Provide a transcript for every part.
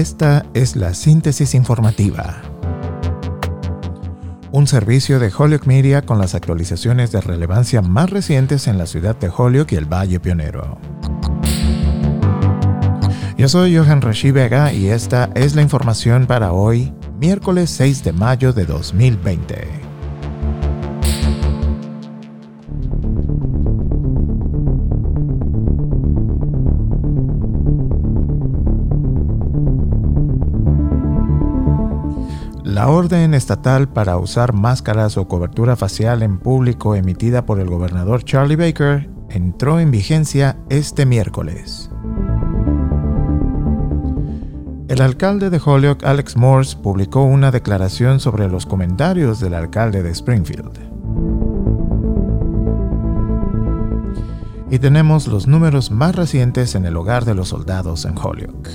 Esta es la síntesis informativa. Un servicio de Holyoke Media con las actualizaciones de relevancia más recientes en la ciudad de Holyoke y el Valle Pionero. Yo soy Johan Rashi Vega y esta es la información para hoy, miércoles 6 de mayo de 2020. La orden estatal para usar máscaras o cobertura facial en público emitida por el gobernador Charlie Baker entró en vigencia este miércoles. El alcalde de Holyoke, Alex Morse, publicó una declaración sobre los comentarios del alcalde de Springfield. Y tenemos los números más recientes en el hogar de los soldados en Holyoke.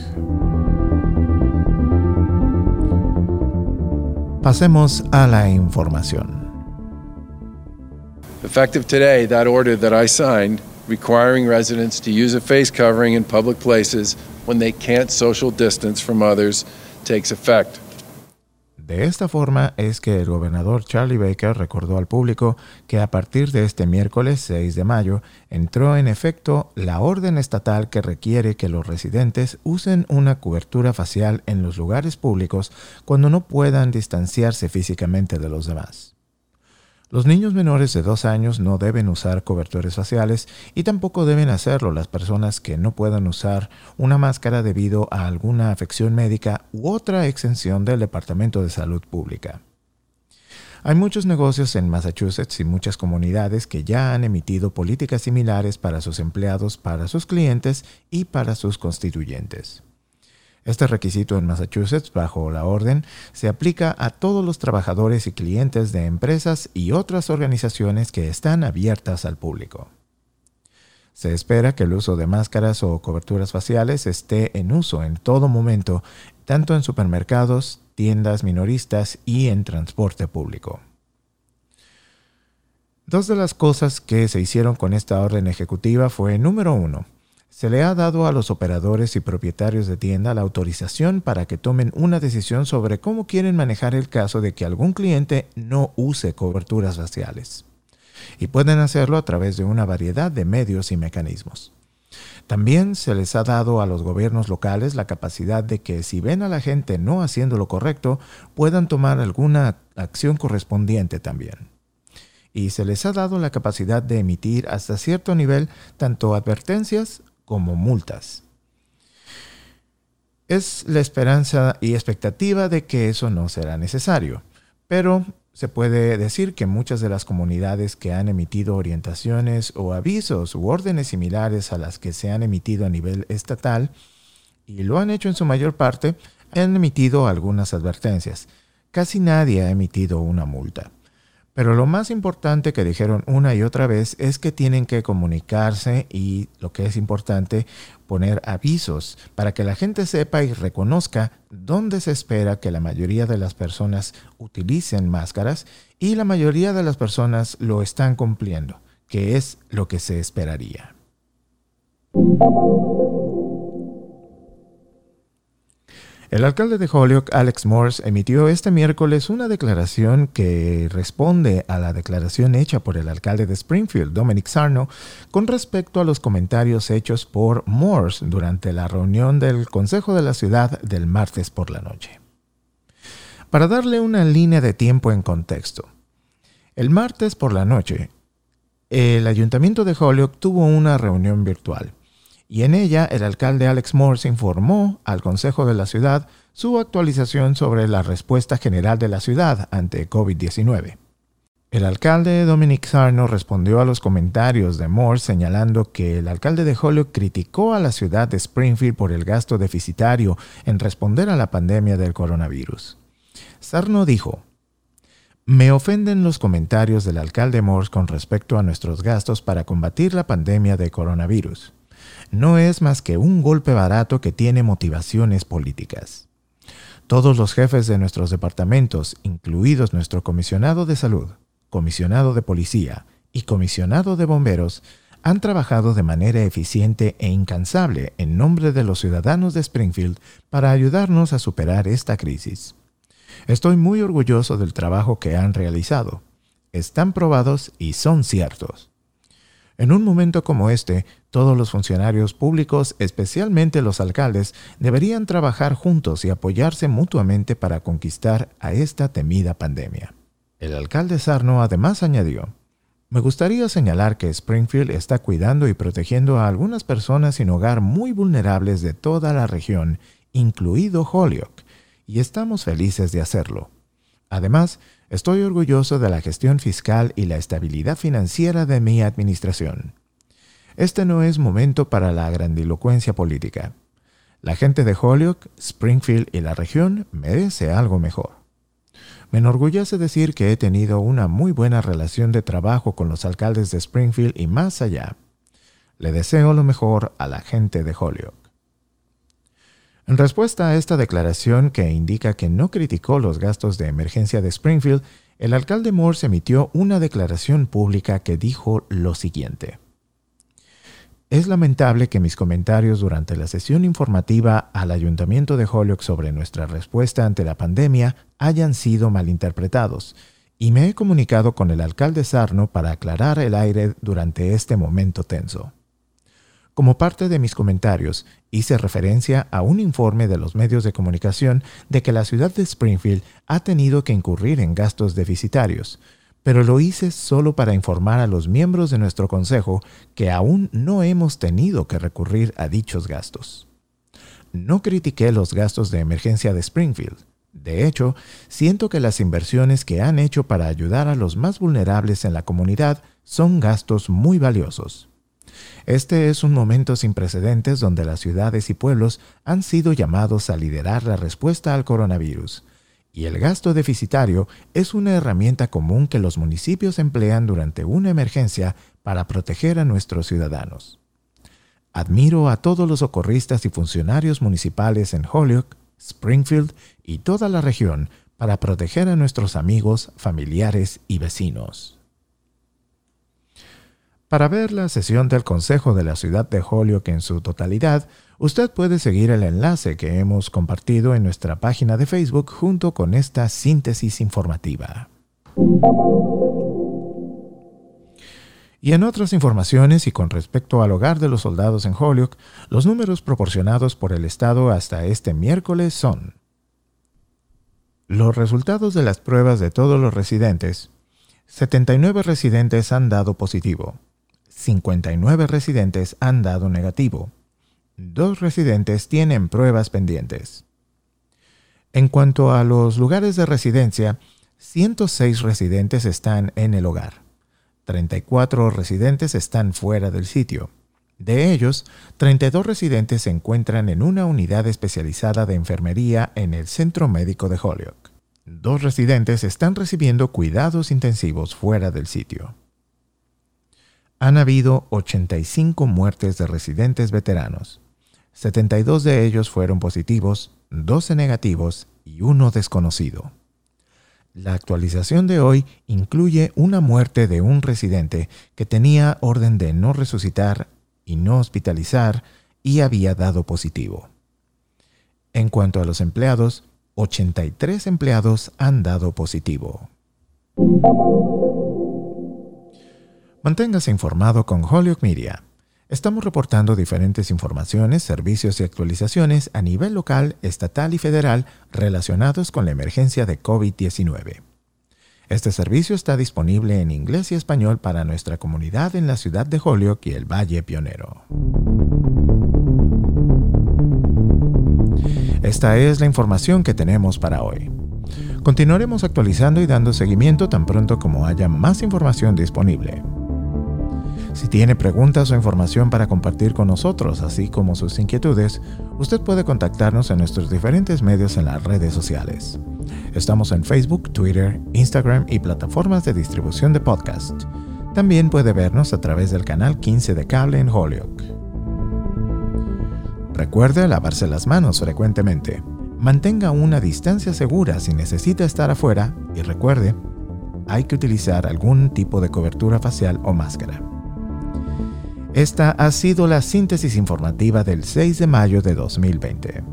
Pasemos a la información. Effective today, that order that I signed requiring residents to use a face covering in public places when they can't social distance from others takes effect. De esta forma es que el gobernador Charlie Baker recordó al público que a partir de este miércoles 6 de mayo entró en efecto la orden estatal que requiere que los residentes usen una cobertura facial en los lugares públicos cuando no puedan distanciarse físicamente de los demás. Los niños menores de dos años no deben usar cobertores faciales y tampoco deben hacerlo las personas que no puedan usar una máscara debido a alguna afección médica u otra exención del Departamento de Salud Pública. Hay muchos negocios en Massachusetts y muchas comunidades que ya han emitido políticas similares para sus empleados, para sus clientes y para sus constituyentes. Este requisito en Massachusetts, bajo la orden, se aplica a todos los trabajadores y clientes de empresas y otras organizaciones que están abiertas al público. Se espera que el uso de máscaras o coberturas faciales esté en uso en todo momento, tanto en supermercados, tiendas minoristas y en transporte público. Dos de las cosas que se hicieron con esta orden ejecutiva fue, número uno, se le ha dado a los operadores y propietarios de tienda la autorización para que tomen una decisión sobre cómo quieren manejar el caso de que algún cliente no use coberturas faciales. Y pueden hacerlo a través de una variedad de medios y mecanismos. También se les ha dado a los gobiernos locales la capacidad de que si ven a la gente no haciendo lo correcto, puedan tomar alguna acción correspondiente también y se les ha dado la capacidad de emitir hasta cierto nivel tanto advertencias como multas. Es la esperanza y expectativa de que eso no será necesario, pero se puede decir que muchas de las comunidades que han emitido orientaciones o avisos u órdenes similares a las que se han emitido a nivel estatal, y lo han hecho en su mayor parte, han emitido algunas advertencias. Casi nadie ha emitido una multa. Pero lo más importante que dijeron una y otra vez es que tienen que comunicarse y, lo que es importante, poner avisos para que la gente sepa y reconozca dónde se espera que la mayoría de las personas utilicen máscaras y la mayoría de las personas lo están cumpliendo, que es lo que se esperaría. El alcalde de Holyoke, Alex Morse, emitió este miércoles una declaración que responde a la declaración hecha por el alcalde de Springfield, Dominic Sarno, con respecto a los comentarios hechos por Morse durante la reunión del Consejo de la Ciudad del martes por la noche. Para darle una línea de tiempo en contexto, el martes por la noche, el ayuntamiento de Holyoke tuvo una reunión virtual y en ella el alcalde Alex Morse informó al Consejo de la Ciudad su actualización sobre la respuesta general de la ciudad ante COVID-19. El alcalde Dominic Sarno respondió a los comentarios de Morse señalando que el alcalde de Holyoke criticó a la ciudad de Springfield por el gasto deficitario en responder a la pandemia del coronavirus. Sarno dijo, me ofenden los comentarios del alcalde Morse con respecto a nuestros gastos para combatir la pandemia de coronavirus no es más que un golpe barato que tiene motivaciones políticas. Todos los jefes de nuestros departamentos, incluidos nuestro comisionado de salud, comisionado de policía y comisionado de bomberos, han trabajado de manera eficiente e incansable en nombre de los ciudadanos de Springfield para ayudarnos a superar esta crisis. Estoy muy orgulloso del trabajo que han realizado. Están probados y son ciertos. En un momento como este, todos los funcionarios públicos, especialmente los alcaldes, deberían trabajar juntos y apoyarse mutuamente para conquistar a esta temida pandemia. El alcalde Sarno además añadió, me gustaría señalar que Springfield está cuidando y protegiendo a algunas personas sin hogar muy vulnerables de toda la región, incluido Holyoke, y estamos felices de hacerlo. Además, estoy orgulloso de la gestión fiscal y la estabilidad financiera de mi administración. Este no es momento para la grandilocuencia política. La gente de Holyoke, Springfield y la región merece algo mejor. Me enorgullece decir que he tenido una muy buena relación de trabajo con los alcaldes de Springfield y más allá. Le deseo lo mejor a la gente de Holyoke. En respuesta a esta declaración que indica que no criticó los gastos de emergencia de Springfield, el alcalde Morse emitió una declaración pública que dijo lo siguiente. Es lamentable que mis comentarios durante la sesión informativa al Ayuntamiento de Holyoke sobre nuestra respuesta ante la pandemia hayan sido malinterpretados, y me he comunicado con el alcalde Sarno para aclarar el aire durante este momento tenso. Como parte de mis comentarios, hice referencia a un informe de los medios de comunicación de que la ciudad de Springfield ha tenido que incurrir en gastos deficitarios, pero lo hice solo para informar a los miembros de nuestro consejo que aún no hemos tenido que recurrir a dichos gastos. No critiqué los gastos de emergencia de Springfield. De hecho, siento que las inversiones que han hecho para ayudar a los más vulnerables en la comunidad son gastos muy valiosos. Este es un momento sin precedentes donde las ciudades y pueblos han sido llamados a liderar la respuesta al coronavirus. Y el gasto deficitario es una herramienta común que los municipios emplean durante una emergencia para proteger a nuestros ciudadanos. Admiro a todos los socorristas y funcionarios municipales en Holyoke, Springfield y toda la región para proteger a nuestros amigos, familiares y vecinos. Para ver la sesión del Consejo de la Ciudad de Holyoke en su totalidad, usted puede seguir el enlace que hemos compartido en nuestra página de Facebook junto con esta síntesis informativa. Y en otras informaciones y con respecto al hogar de los soldados en Holyoke, los números proporcionados por el Estado hasta este miércoles son los resultados de las pruebas de todos los residentes. 79 residentes han dado positivo, 59 residentes han dado negativo. Dos residentes tienen pruebas pendientes. En cuanto a los lugares de residencia, 106 residentes están en el hogar. 34 residentes están fuera del sitio. De ellos, 32 residentes se encuentran en una unidad especializada de enfermería en el Centro Médico de Holyoke. Dos residentes están recibiendo cuidados intensivos fuera del sitio han habido 85 muertes de residentes veteranos. 72 de ellos fueron positivos, 12 negativos y uno desconocido. La actualización de hoy incluye una muerte de un residente que tenía orden de no resucitar y no hospitalizar y había dado positivo. En cuanto a los empleados, 83 empleados han dado positivo. Manténgase informado con Holyoke Media. Estamos reportando diferentes informaciones, servicios y actualizaciones a nivel local, estatal y federal relacionados con la emergencia de COVID-19. Este servicio está disponible en inglés y español para nuestra comunidad en la ciudad de Holyoke y el Valle Pionero. Esta es la información que tenemos para hoy. Continuaremos actualizando y dando seguimiento tan pronto como haya más información disponible. Si tiene preguntas o información para compartir con nosotros, así como sus inquietudes, usted puede contactarnos en nuestros diferentes medios en las redes sociales. Estamos en Facebook, Twitter, Instagram y plataformas de distribución de podcast. También puede vernos a través del canal 15 de cable en Holyoke. Recuerde lavarse las manos frecuentemente. Mantenga una distancia segura si necesita estar afuera y recuerde, hay que utilizar algún tipo de cobertura facial o máscara. Esta ha sido la síntesis informativa del 6 de mayo de 2020.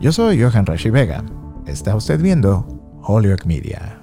Yo soy Johan Rashi Vega. Está usted viendo Holyoke Media.